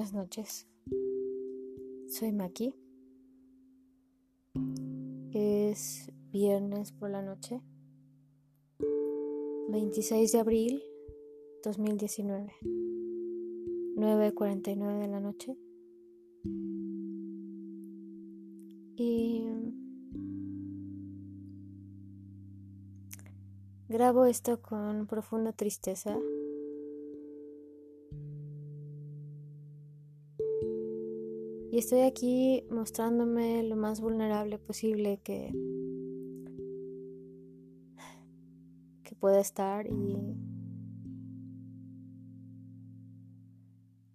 Buenas noches. Soy Maki. Es viernes por la noche, 26 de abril 2019, 9.49 de la noche. Y grabo esto con profunda tristeza Y estoy aquí mostrándome lo más vulnerable posible que, que pueda estar y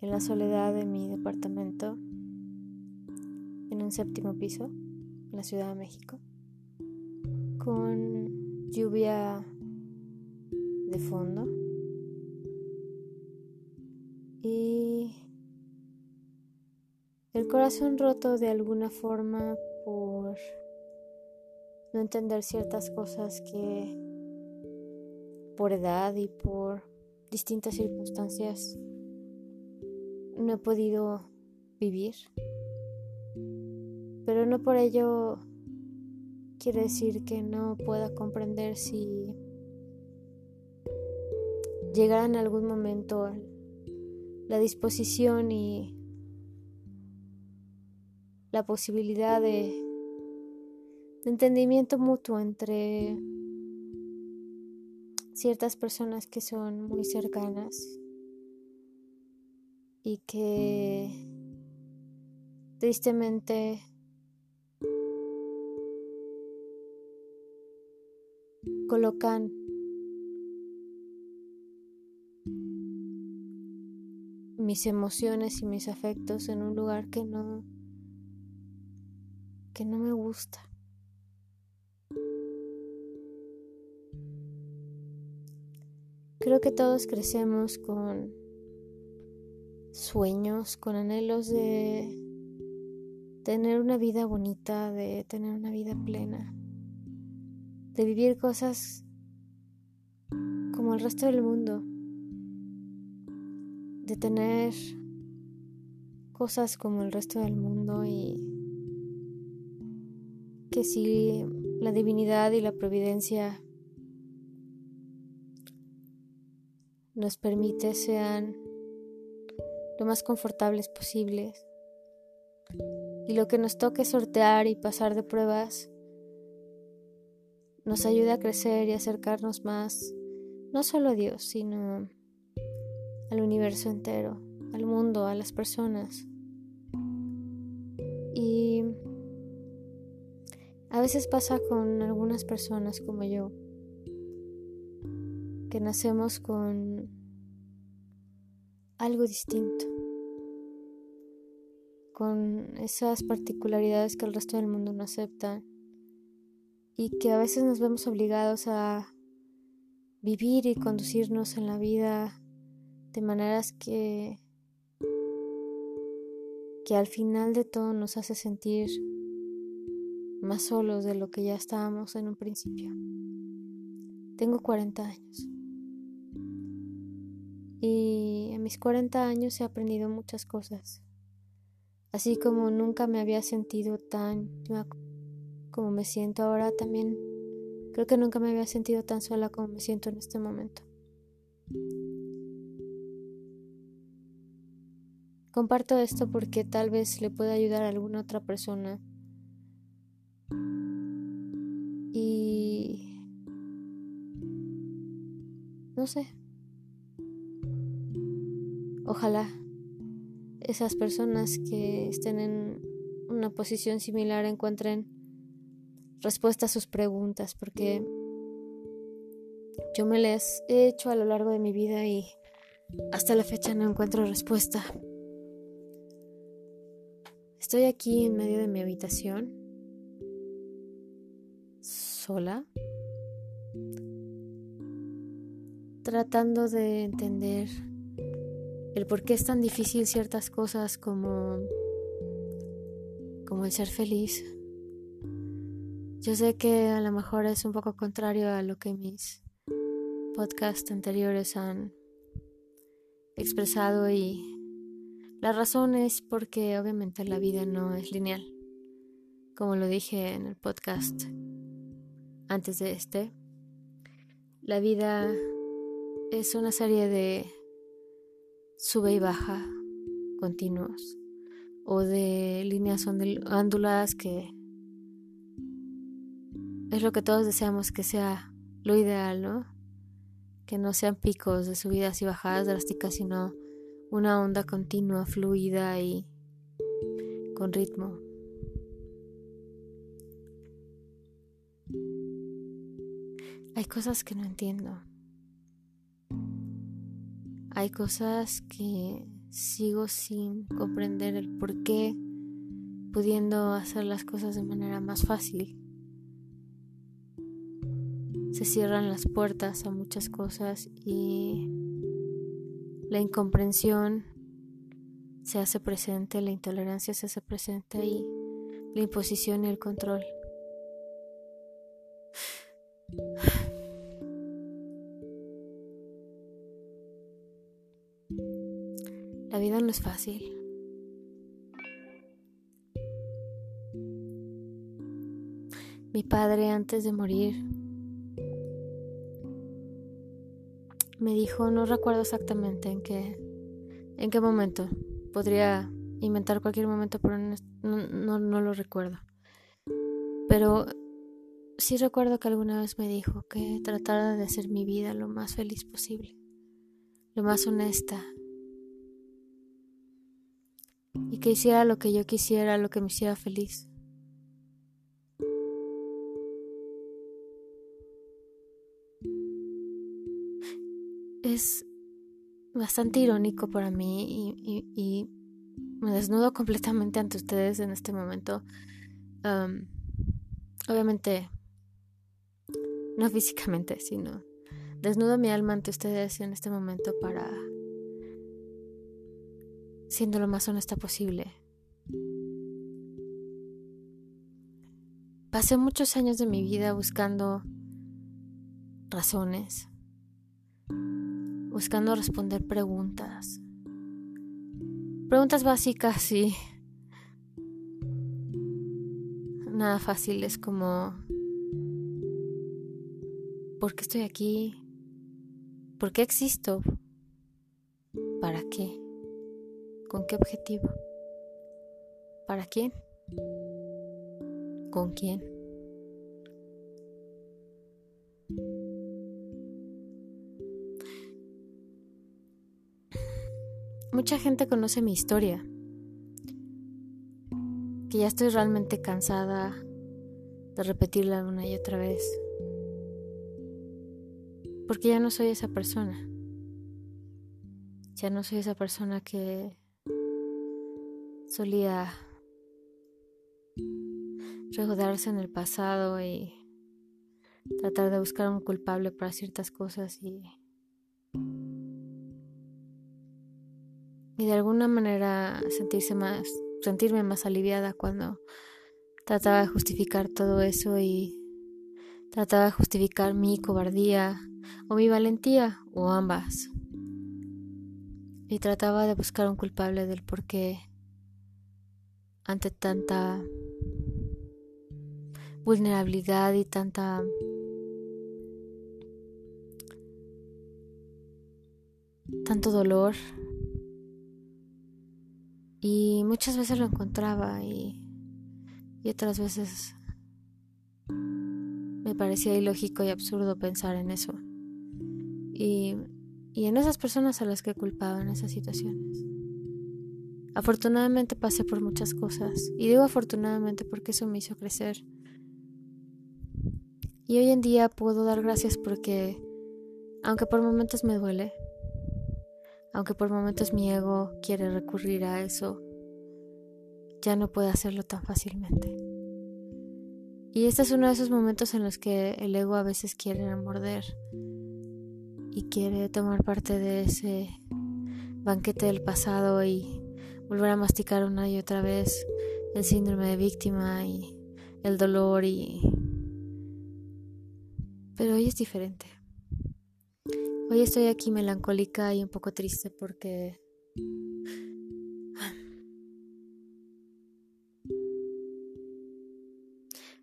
en la soledad de mi departamento en un séptimo piso en la Ciudad de México con lluvia de fondo y el corazón roto de alguna forma por no entender ciertas cosas que por edad y por distintas circunstancias no he podido vivir. Pero no por ello quiere decir que no pueda comprender si llegará en algún momento la disposición y la posibilidad de, entendimiento mutuo entre ciertas personas que son muy cercanas y que tristemente colocan mis emociones y mis afectos en un lugar que no que no me gusta. Creo que todos crecemos con sueños, con anhelos de tener una vida bonita, de tener una vida plena, de vivir cosas como el resto del mundo, de tener cosas como el resto del mundo y que si la divinidad y la providencia nos permite sean lo más confortables posibles. Y lo que nos toque sortear y pasar de pruebas nos ayuda a crecer y acercarnos más no solo a Dios sino al universo entero al mundo a las personas. Y a veces pasa con algunas personas como yo, que nacemos con algo distinto, con esas particularidades que el resto del mundo no acepta y que a veces nos vemos obligados a vivir y conducirnos en la vida de maneras que que al final de todo nos hace sentir más solos de lo que ya estábamos en un principio. Tengo 40 años. Y en mis 40 años he aprendido muchas cosas. Así como nunca me había sentido tan como me siento ahora también. Creo que nunca me había sentido tan sola como me siento en este momento. Comparto esto porque tal vez le pueda ayudar a alguna otra persona No sé. Ojalá esas personas que estén en una posición similar encuentren respuesta a sus preguntas, porque yo me las he hecho a lo largo de mi vida y hasta la fecha no encuentro respuesta. Estoy aquí en medio de mi habitación, sola, tratando de entender el por qué es tan difícil ciertas cosas como como el ser feliz. Yo sé que a lo mejor es un poco contrario a lo que mis podcasts anteriores han expresado y la razón es porque obviamente la vida no es lineal. Como lo dije en el podcast antes de este, la vida es una serie de sube y baja continuos o de líneas onduladas que es lo que todos deseamos que sea lo ideal, ¿no? Que no sean picos de subidas y bajadas drásticas, sino una onda continua, fluida y con ritmo. Hay cosas que no entiendo. Hay cosas que sigo sin comprender el por qué, pudiendo hacer las cosas de manera más fácil. Se cierran las puertas a muchas cosas y la incomprensión se hace presente, la intolerancia se hace presente y la imposición y el control. Vida no es fácil. Mi padre antes de morir me dijo, no recuerdo exactamente en qué, en qué momento. Podría inventar cualquier momento, pero no, no, lo recuerdo. Pero sí recuerdo que alguna vez me dijo que tratara de hacer mi vida lo más feliz posible, lo más honesta, y que hiciera lo que yo quisiera, lo que me hiciera feliz. es bastante irónico para mí y, me desnudo completamente ante ustedes en este momento. obviamente, no físicamente, sino desnudo mi alma ante ustedes en este momento para siendo lo más honesta posible. Pasé muchos años de mi vida buscando razones, buscando responder preguntas. Preguntas básicas y nada fáciles como ¿por qué estoy aquí? ¿Por qué existo? ¿Para qué? ¿Con qué objetivo? ¿Para quién? ¿Con quién? Mucha gente conoce mi historia, que ya estoy realmente cansada de repetirla una y otra vez, porque ya no soy esa persona, ya no soy esa persona que solía regodarse en el pasado y tratar de buscar un culpable para ciertas cosas y y de alguna manera sentirse más, sentirme más aliviada cuando trataba de justificar todo eso y trataba de justificar mi cobardía o mi valentía o ambas. Y trataba de buscar un culpable del por qué ante tanta vulnerabilidad y tanta tanto dolor y muchas veces lo encontraba y, otras veces me parecía ilógico y absurdo pensar en eso. Y, y en esas personas a las que culpaba en esas situaciones. Afortunadamente pasé por muchas cosas. Y digo afortunadamente porque eso me hizo crecer. Y hoy en día puedo dar gracias porque, aunque por momentos me duele, aunque por momentos mi ego quiere recurrir a eso, ya no puede hacerlo tan fácilmente. Y este es uno de esos momentos en los que el ego a veces quiere morder y quiere tomar parte de ese banquete del pasado y volver a masticar una y otra vez el síndrome de víctima y el dolor y... Pero hoy es diferente. Hoy estoy aquí melancólica y un poco triste porque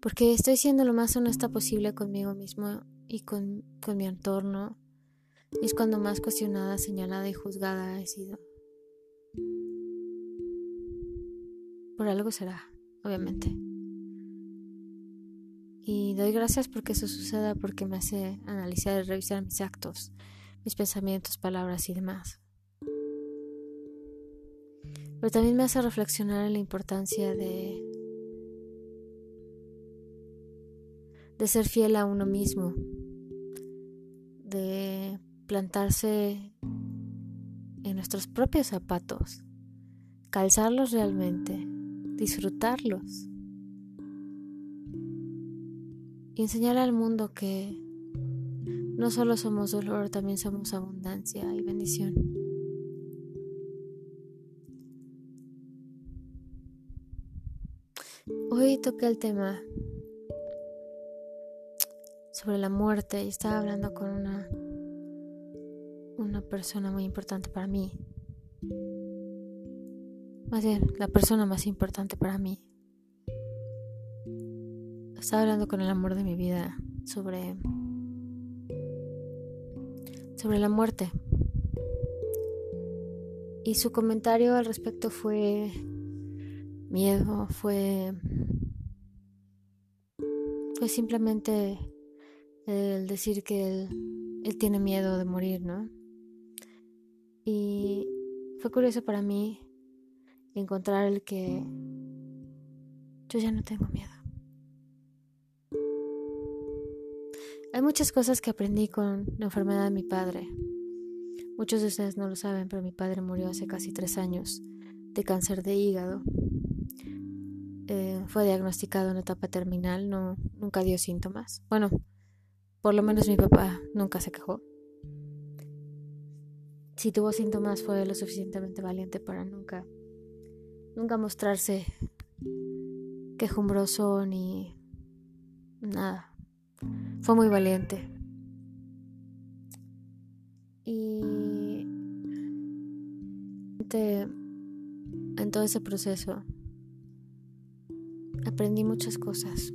porque estoy siendo lo más honesta posible conmigo mismo y con, con mi entorno. Y es cuando más cuestionada, señalada y juzgada he sido. Por algo será, obviamente. Y doy gracias porque eso suceda, porque me hace analizar y revisar mis actos, mis pensamientos, palabras y demás. Pero también me hace reflexionar en la importancia de de ser fiel a uno mismo, de plantarse en nuestros propios zapatos, calzarlos realmente, disfrutarlos y enseñar al mundo que no solo somos dolor, también somos abundancia y bendición. Hoy toqué el tema sobre la muerte y estaba hablando con una una persona muy importante para mí. Más bien, la persona más importante para mí. Estaba hablando con el amor de mi vida sobre sobre la muerte. Y su comentario al respecto fue miedo, fue fue simplemente el decir que él, él tiene miedo de morir, ¿no? Y fue curioso para mí encontrar el que yo ya no tengo miedo. Hay muchas cosas que aprendí con la enfermedad de mi padre. Muchos de ustedes no lo saben, pero mi padre murió hace casi tres años de cáncer de hígado. Eh, fue diagnosticado en etapa terminal, no, nunca dio síntomas. Bueno, por lo menos mi papá nunca se quejó. Si tuvo síntomas fue lo suficientemente valiente para nunca, nunca mostrarse quejumbroso ni nada. Fue muy valiente. Y en todo ese proceso aprendí muchas cosas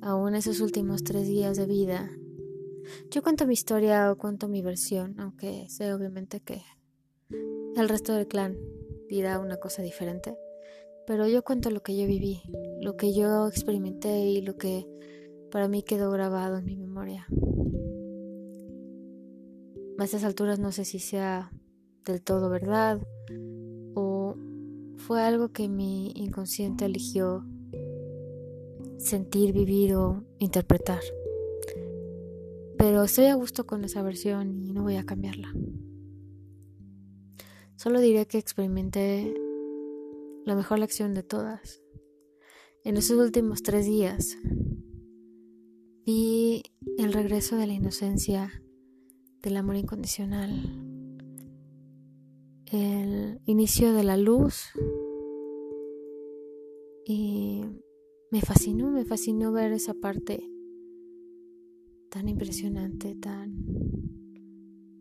aún esos últimos tres días de vida. Yo cuento mi historia o cuento mi versión, aunque sé obviamente que el resto del clan dirá una cosa diferente. Pero yo cuento lo que yo viví, lo que yo experimenté y lo que para mí quedó grabado en mi memoria. A estas alturas no sé si sea del todo verdad o fue algo que mi inconsciente eligió sentir, vivir o interpretar. Pero estoy a gusto con esa versión y no voy a cambiarla. Solo diré que experimenté la mejor lección de todas. En esos últimos tres días vi el regreso de la inocencia, del amor incondicional, el inicio de la luz y me fascinó, me fascinó ver esa parte tan impresionante, tan,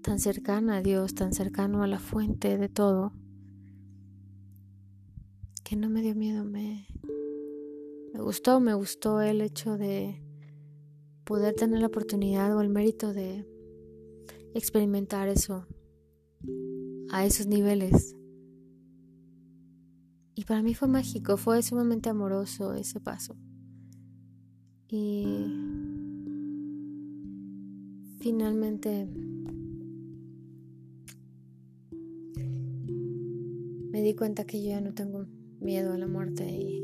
tan cercana a Dios, tan cercano a la fuente de todo, que no me dio miedo, me, me gustó, me gustó el hecho de poder tener la oportunidad o el mérito de experimentar eso a esos niveles y para mí fue mágico, fue sumamente amoroso ese paso. Y finalmente me di cuenta que yo ya no tengo miedo a la muerte y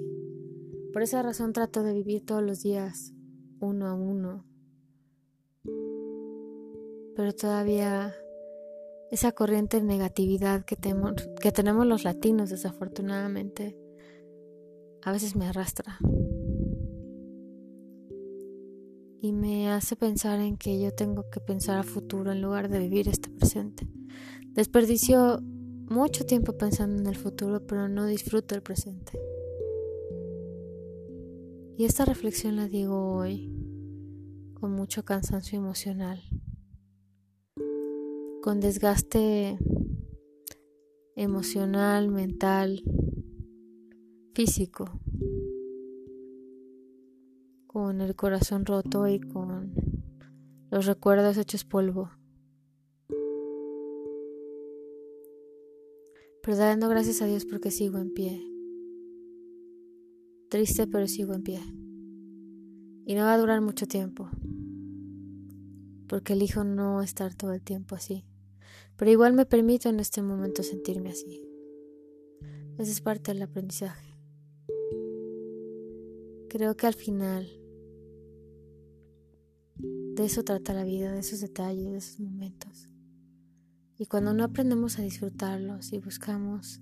por esa razón trato de vivir todos los días uno a uno. Pero todavía esa corriente de negatividad que, que tenemos los latinos desafortunadamente a veces me arrastra y me hace pensar en que yo tengo que pensar a futuro en lugar de vivir este presente. Desperdicio mucho tiempo pensando en el futuro, pero no disfruto el presente. Y esta reflexión la digo hoy con mucho cansancio emocional con desgaste emocional, mental, físico, con el corazón roto y con los recuerdos hechos polvo. Pero dando gracias a Dios porque sigo en pie. Triste pero sigo en pie. Y no va a durar mucho tiempo. Porque elijo no estar todo el tiempo así. Pero igual me permito en este momento sentirme así. Esa es parte del aprendizaje. Creo que al final de eso trata la vida, de esos detalles, de esos momentos. Y cuando no aprendemos a disfrutarlos y buscamos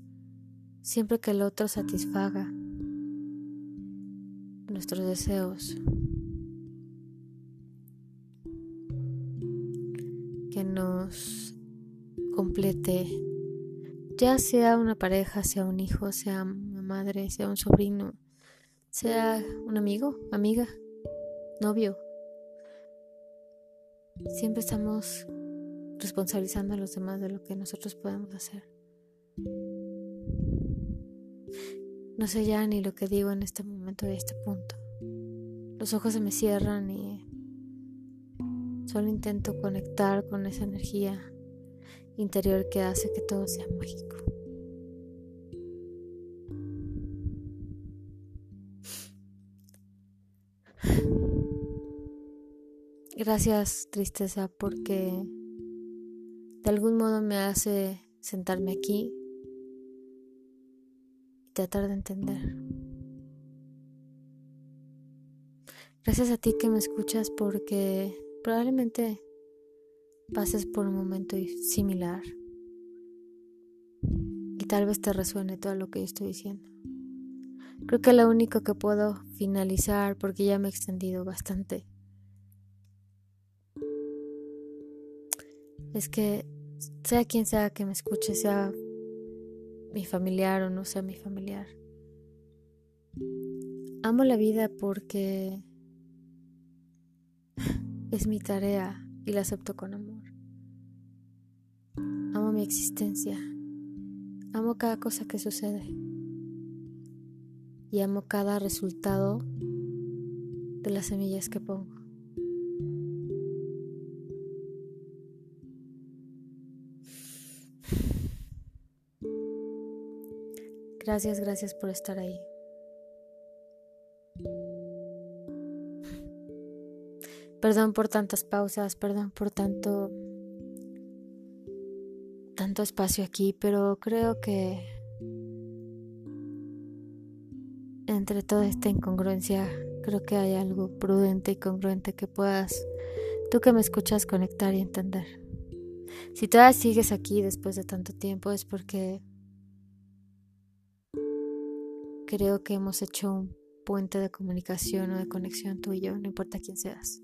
siempre que el otro satisfaga nuestros deseos, que nos complete, ya sea una pareja, sea un hijo, sea una madre, sea un sobrino, sea un amigo, amiga, novio. Siempre estamos responsabilizando a los demás de lo que nosotros podemos hacer. No sé ya ni lo que digo en este momento y este punto. Los ojos se me cierran y solo intento conectar con esa energía interior que hace que todo sea mágico. Gracias tristeza porque de algún modo me hace sentarme aquí y tratar de entender. Gracias a ti que me escuchas porque probablemente pases por un momento similar y tal vez te resuene todo lo que yo estoy diciendo. Creo que lo único que puedo finalizar, porque ya me he extendido bastante, es que sea quien sea que me escuche, sea mi familiar o no sea mi familiar. Amo la vida porque es mi tarea y la acepto con amor. Amo mi existencia. Amo cada cosa que sucede. Y amo cada resultado de las semillas que pongo. Gracias, gracias por estar ahí. Perdón por tantas pausas, perdón por tanto tanto espacio aquí, pero creo que entre toda esta incongruencia, creo que hay algo prudente y congruente que puedas tú que me escuchas conectar y entender. Si todavía sigues aquí después de tanto tiempo es porque creo que hemos hecho un puente de comunicación o de conexión tú y yo, no importa quién seas.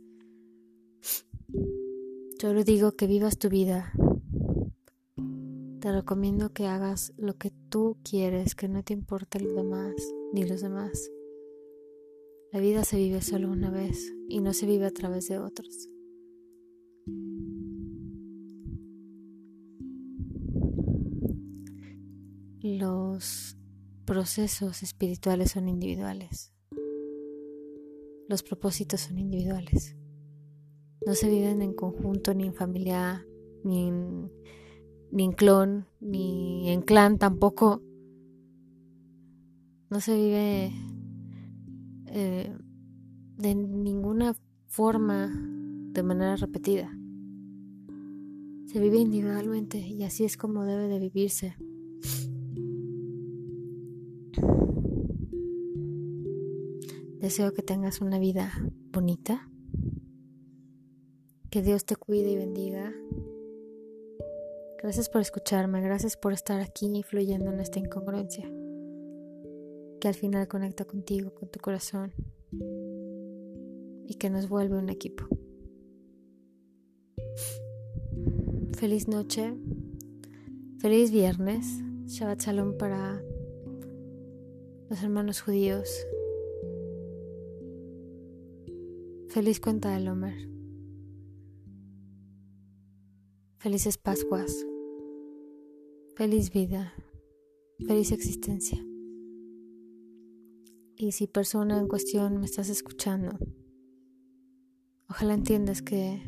Solo digo que vivas tu vida. Te recomiendo que hagas lo que tú quieres, que no te importe lo demás ni los demás. La vida se vive solo una vez y no se vive a través de otros. Los procesos espirituales son individuales. Los propósitos son individuales. No se viven en conjunto, ni en familia, ni en, clon, ni en clan tampoco. No se vive eh, de ninguna forma de manera repetida. Se vive individualmente y así es como debe de vivirse. Deseo que tengas una vida bonita. Que Dios te cuide y bendiga. Gracias por escucharme, gracias por estar aquí fluyendo en esta incongruencia. Que al final conecta contigo, con tu corazón. Y que nos vuelve un equipo. Feliz noche. Feliz viernes. Shabbat Shalom para los hermanos judíos Feliz cuenta del Homer. Felices Pascuas. Feliz vida. Feliz existencia. Y si persona en cuestión me estás escuchando, ojalá entiendas que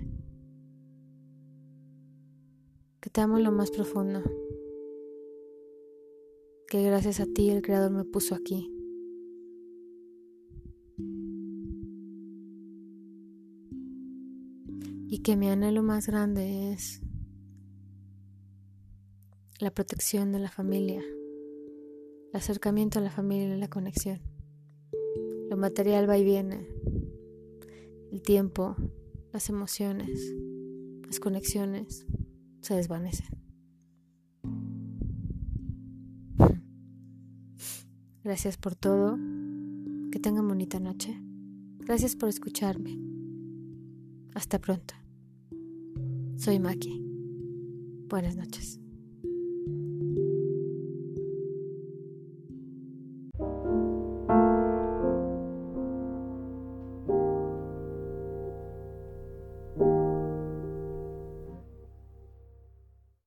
que te amo en lo más profundo. Que gracias a ti el creador me puso aquí. Y que mi anhelo más grande es la protección de la familia, el acercamiento a la familia la conexión. Lo material va y viene, el tiempo, las emociones, las conexiones se desvanecen. Gracias por todo, que tengan bonita noche. Gracias por escucharme. Hasta pronto. Soy Maki. Buenas noches.